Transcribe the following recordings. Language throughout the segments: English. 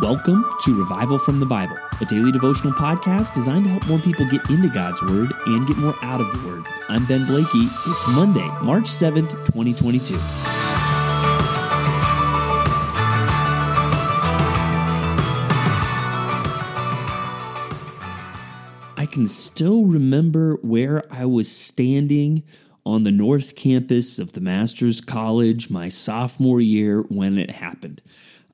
Welcome to Revival from the Bible, a daily devotional podcast designed to help more people get into God's Word and get more out of the Word. I'm Ben Blakey. It's Monday, March 7th, 2022. I can still remember where I was standing on the North Campus of the Master's College my sophomore year when it happened.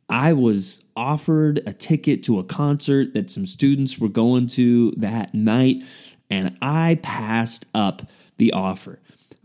I was offered a ticket to a concert that some students were going to that night, and I passed up the offer.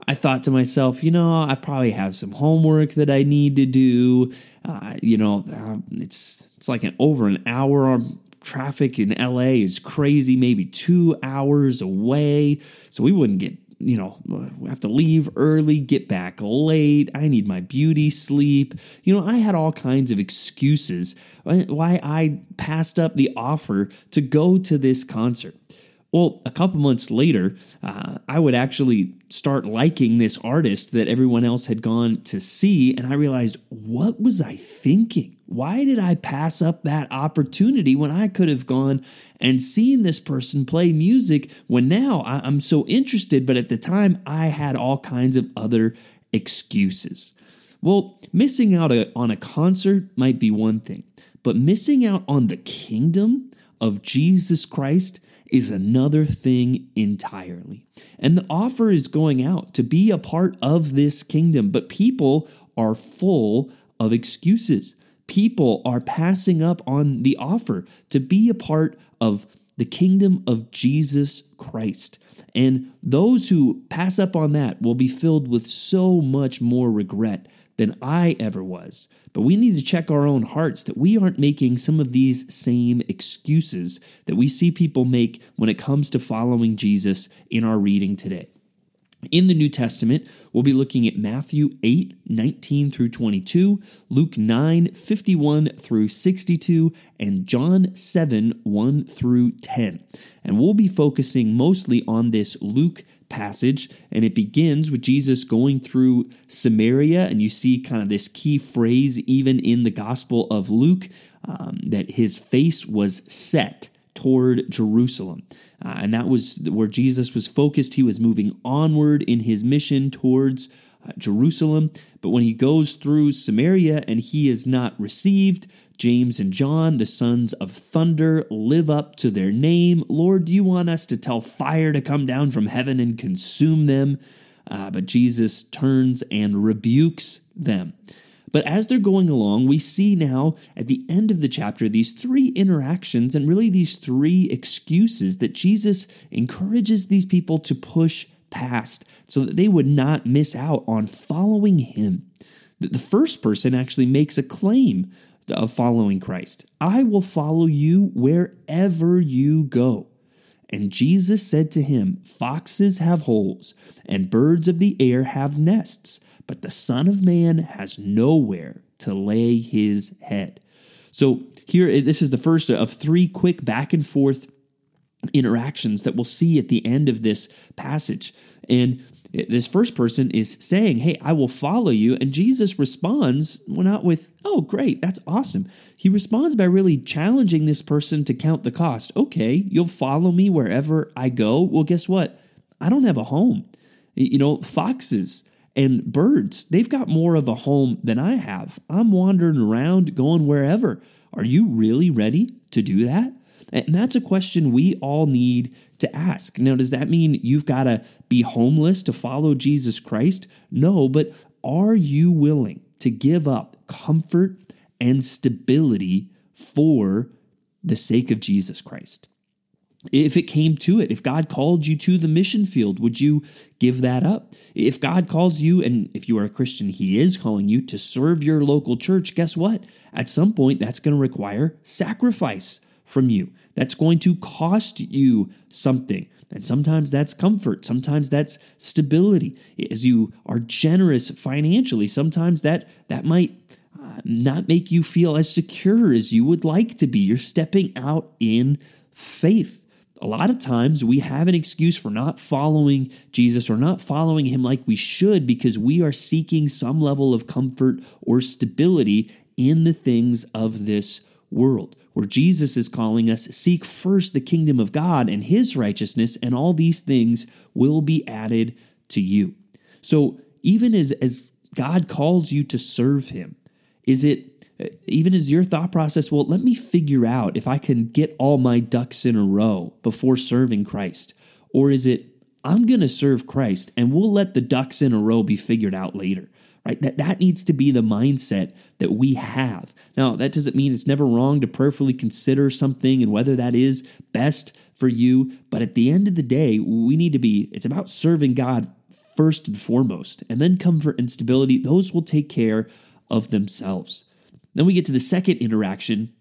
I thought to myself, you know, I probably have some homework that I need to do. Uh, you know, uh, it's it's like an over an hour traffic in LA is crazy, maybe two hours away. So we wouldn't get you know, we have to leave early, get back late. I need my beauty sleep. You know, I had all kinds of excuses why I passed up the offer to go to this concert. Well, a couple months later, uh, I would actually start liking this artist that everyone else had gone to see, and I realized, what was I thinking? Why did I pass up that opportunity when I could have gone and seen this person play music when now I'm so interested, but at the time I had all kinds of other excuses? Well, missing out on a concert might be one thing, but missing out on the kingdom of Jesus Christ is another thing entirely. And the offer is going out to be a part of this kingdom, but people are full of excuses. People are passing up on the offer to be a part of the kingdom of Jesus Christ. And those who pass up on that will be filled with so much more regret than I ever was. But we need to check our own hearts that we aren't making some of these same excuses that we see people make when it comes to following Jesus in our reading today. In the New Testament, we'll be looking at Matthew 8, 19 through 22, Luke 9, 51 through 62, and John 7, 1 through 10. And we'll be focusing mostly on this Luke passage, and it begins with Jesus going through Samaria, and you see kind of this key phrase even in the Gospel of Luke um, that his face was set toward Jerusalem. Uh, and that was where Jesus was focused. He was moving onward in his mission towards Jerusalem. But when he goes through Samaria and he is not received, James and John, the sons of thunder, live up to their name. Lord, do you want us to tell fire to come down from heaven and consume them? Uh, but Jesus turns and rebukes them. But as they're going along, we see now at the end of the chapter these three interactions and really these three excuses that Jesus encourages these people to push past so that they would not miss out on following him. The first person actually makes a claim of following Christ. I will follow you wherever you go. And Jesus said to him, Foxes have holes, and birds of the air have nests, but the Son of Man has nowhere to lay his head. So, here, this is the first of three quick back and forth interactions that we'll see at the end of this passage. And this first person is saying, Hey, I will follow you. And Jesus responds, well, not with, Oh, great, that's awesome. He responds by really challenging this person to count the cost. Okay, you'll follow me wherever I go. Well, guess what? I don't have a home. You know, foxes and birds, they've got more of a home than I have. I'm wandering around going wherever. Are you really ready to do that? And that's a question we all need to ask. Now, does that mean you've got to be homeless to follow Jesus Christ? No, but are you willing to give up comfort and stability for the sake of Jesus Christ? If it came to it, if God called you to the mission field, would you give that up? If God calls you, and if you are a Christian, He is calling you to serve your local church, guess what? At some point, that's going to require sacrifice from you. That's going to cost you something. And sometimes that's comfort, sometimes that's stability. As you are generous financially, sometimes that that might uh, not make you feel as secure as you would like to be. You're stepping out in faith. A lot of times we have an excuse for not following Jesus or not following him like we should because we are seeking some level of comfort or stability in the things of this world, where Jesus is calling us seek first the kingdom of God and his righteousness, and all these things will be added to you. So, even as, as God calls you to serve him, is it uh, even as your thought process, well, let me figure out if I can get all my ducks in a row before serving Christ? Or is it, I'm going to serve Christ and we'll let the ducks in a row be figured out later? Right? That, that needs to be the mindset that we have. Now, that doesn't mean it's never wrong to prayerfully consider something and whether that is best for you. But at the end of the day, we need to be, it's about serving God first and foremost, and then comfort and stability. Those will take care of themselves. Then we get to the second interaction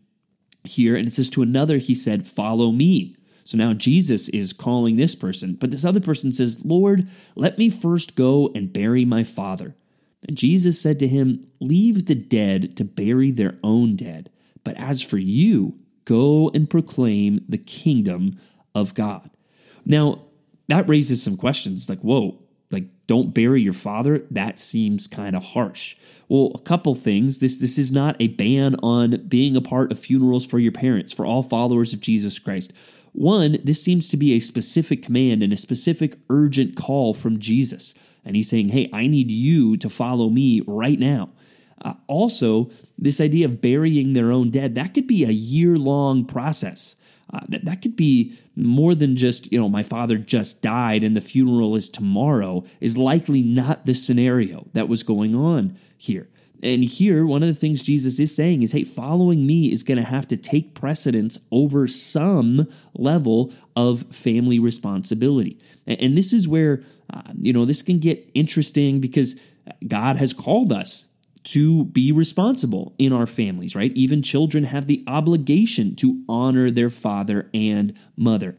here, and it says, To another, he said, Follow me. So now Jesus is calling this person, but this other person says, Lord, let me first go and bury my father. Jesus said to him, Leave the dead to bury their own dead. But as for you, go and proclaim the kingdom of God. Now, that raises some questions like, whoa, like don't bury your father that seems kind of harsh well a couple things this this is not a ban on being a part of funerals for your parents for all followers of jesus christ one this seems to be a specific command and a specific urgent call from jesus and he's saying hey i need you to follow me right now uh, also this idea of burying their own dead that could be a year long process uh, that, that could be more than just, you know, my father just died and the funeral is tomorrow, is likely not the scenario that was going on here. And here, one of the things Jesus is saying is, hey, following me is going to have to take precedence over some level of family responsibility. And this is where, uh, you know, this can get interesting because God has called us to be responsible in our families, right? Even children have the obligation to honor their father and mother.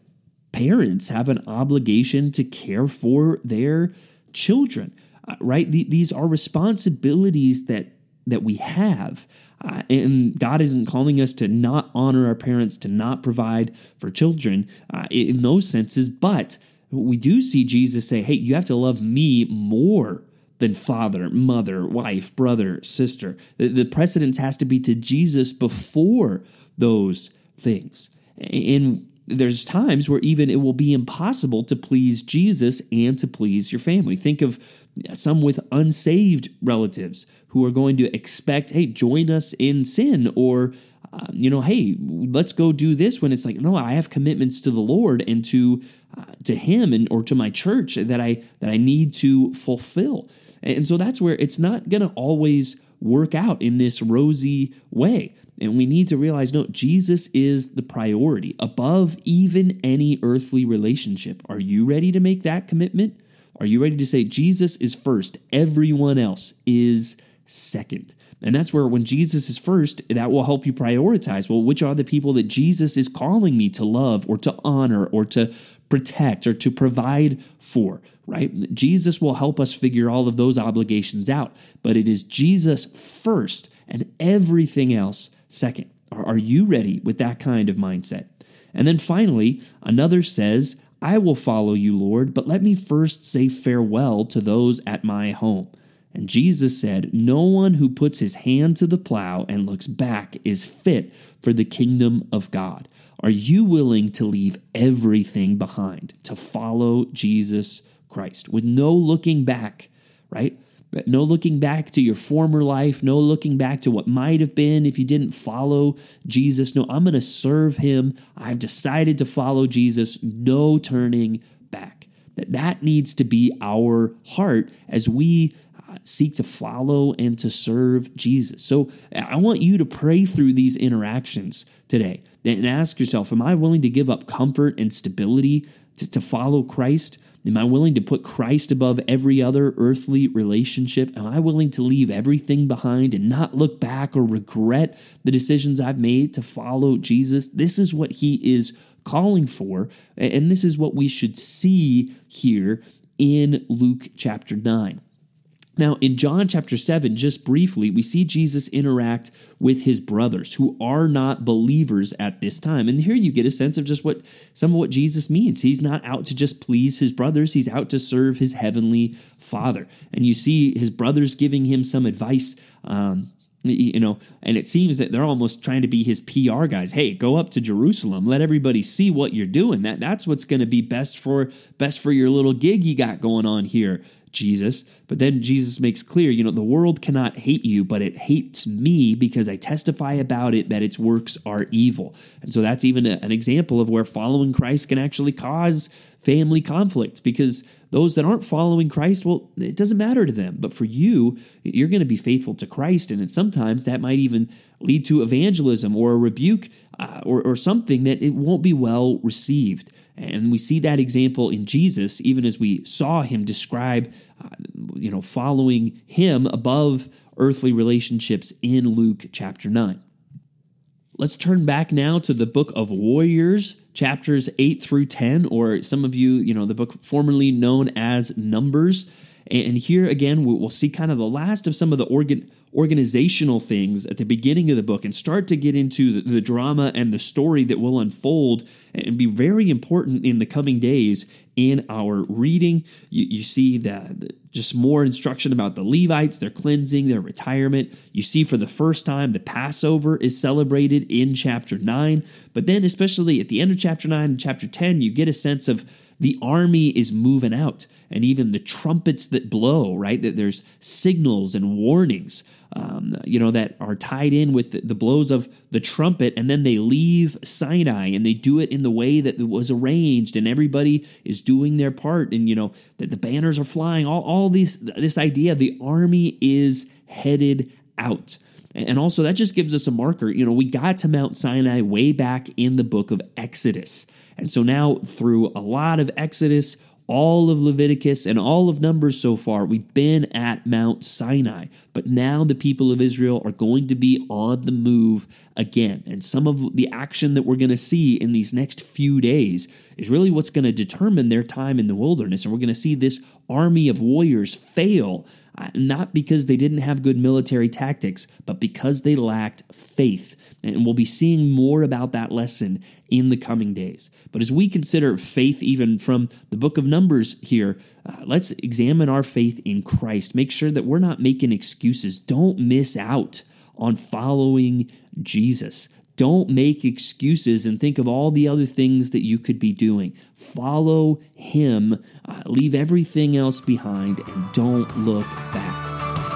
Parents have an obligation to care for their children, uh, right? these are responsibilities that that we have. Uh, and God isn't calling us to not honor our parents, to not provide for children uh, in those senses, but we do see Jesus say, hey, you have to love me more than father, mother, wife, brother, sister. The, the precedence has to be to Jesus before those things. And there's times where even it will be impossible to please Jesus and to please your family. Think of some with unsaved relatives who are going to expect, hey, join us in sin, or, uh, you know, hey, let's go do this when it's like, no, I have commitments to the Lord and to uh, to Him and or to my church that I that I need to fulfill. And so that's where it's not going to always work out in this rosy way. And we need to realize no, Jesus is the priority above even any earthly relationship. Are you ready to make that commitment? Are you ready to say Jesus is first, everyone else is second? And that's where when Jesus is first, that will help you prioritize. Well, which are the people that Jesus is calling me to love or to honor or to protect or to provide for, right? Jesus will help us figure all of those obligations out, but it is Jesus first and everything else second. Are you ready with that kind of mindset? And then finally, another says, I will follow you, Lord, but let me first say farewell to those at my home. And Jesus said, No one who puts his hand to the plow and looks back is fit for the kingdom of God. Are you willing to leave everything behind to follow Jesus Christ with no looking back, right? No looking back to your former life, no looking back to what might have been if you didn't follow Jesus. No, I'm going to serve him. I've decided to follow Jesus, no turning back. That needs to be our heart as we uh, seek to follow and to serve Jesus. So I want you to pray through these interactions today and ask yourself Am I willing to give up comfort and stability to, to follow Christ? Am I willing to put Christ above every other earthly relationship? Am I willing to leave everything behind and not look back or regret the decisions I've made to follow Jesus? This is what he is calling for, and this is what we should see here in Luke chapter 9. Now, in John chapter 7, just briefly, we see Jesus interact with his brothers who are not believers at this time. And here you get a sense of just what some of what Jesus means. He's not out to just please his brothers, he's out to serve his heavenly Father. And you see his brothers giving him some advice. Um, you know and it seems that they're almost trying to be his pr guys hey go up to jerusalem let everybody see what you're doing that that's what's going to be best for best for your little gig you got going on here jesus but then jesus makes clear you know the world cannot hate you but it hates me because i testify about it that its works are evil and so that's even a, an example of where following christ can actually cause family conflict because those that aren't following Christ, well, it doesn't matter to them. But for you, you're going to be faithful to Christ. And sometimes that might even lead to evangelism or a rebuke uh, or, or something that it won't be well received. And we see that example in Jesus, even as we saw him describe, uh, you know, following him above earthly relationships in Luke chapter 9. Let's turn back now to the book of Warriors, chapters 8 through 10, or some of you, you know, the book formerly known as Numbers. And here again, we'll see kind of the last of some of the organ, organizational things at the beginning of the book and start to get into the, the, drama and the story that will unfold and be very important in the coming days in our reading. You, you see that just more instruction about the Levites, their cleansing, their retirement. You see for the first time the Passover is celebrated in chapter 9. But then, especially at the end of chapter 9 and chapter 10, you get a sense of the army is moving out and even the trumpets that blow, right? That there's signals and warnings, um, you know, that are tied in with the, the, blows of the trumpet. And then they leave Sinai and they do it in the way that was arranged and everybody is doing their part. And, you know, that the banners are flying, all, all these, this idea, the army is headed out. And also, that just gives us a marker. You know, we got to Mount Sinai way back in the book of Exodus. And so now, through a lot of Exodus, all of Leviticus, and all of Numbers so far, we've been at Mount Sinai. But now the people of Israel are going to be on the move again. And some of the action that we're going to see in these next few days is really what's going to determine their time in the wilderness. And we're going to see this army of warriors fail uh, not because they didn't have good military tactics, but because they lacked faith. And we'll be seeing more about that lesson in the coming days. But as we consider faith, even from the book of Numbers here, uh, let's examine our faith in Christ. Make sure that we're not making excuses. Don't miss out on following Jesus. Don't make excuses and think of all the other things that you could be doing. Follow Him, uh, leave everything else behind, and don't look back.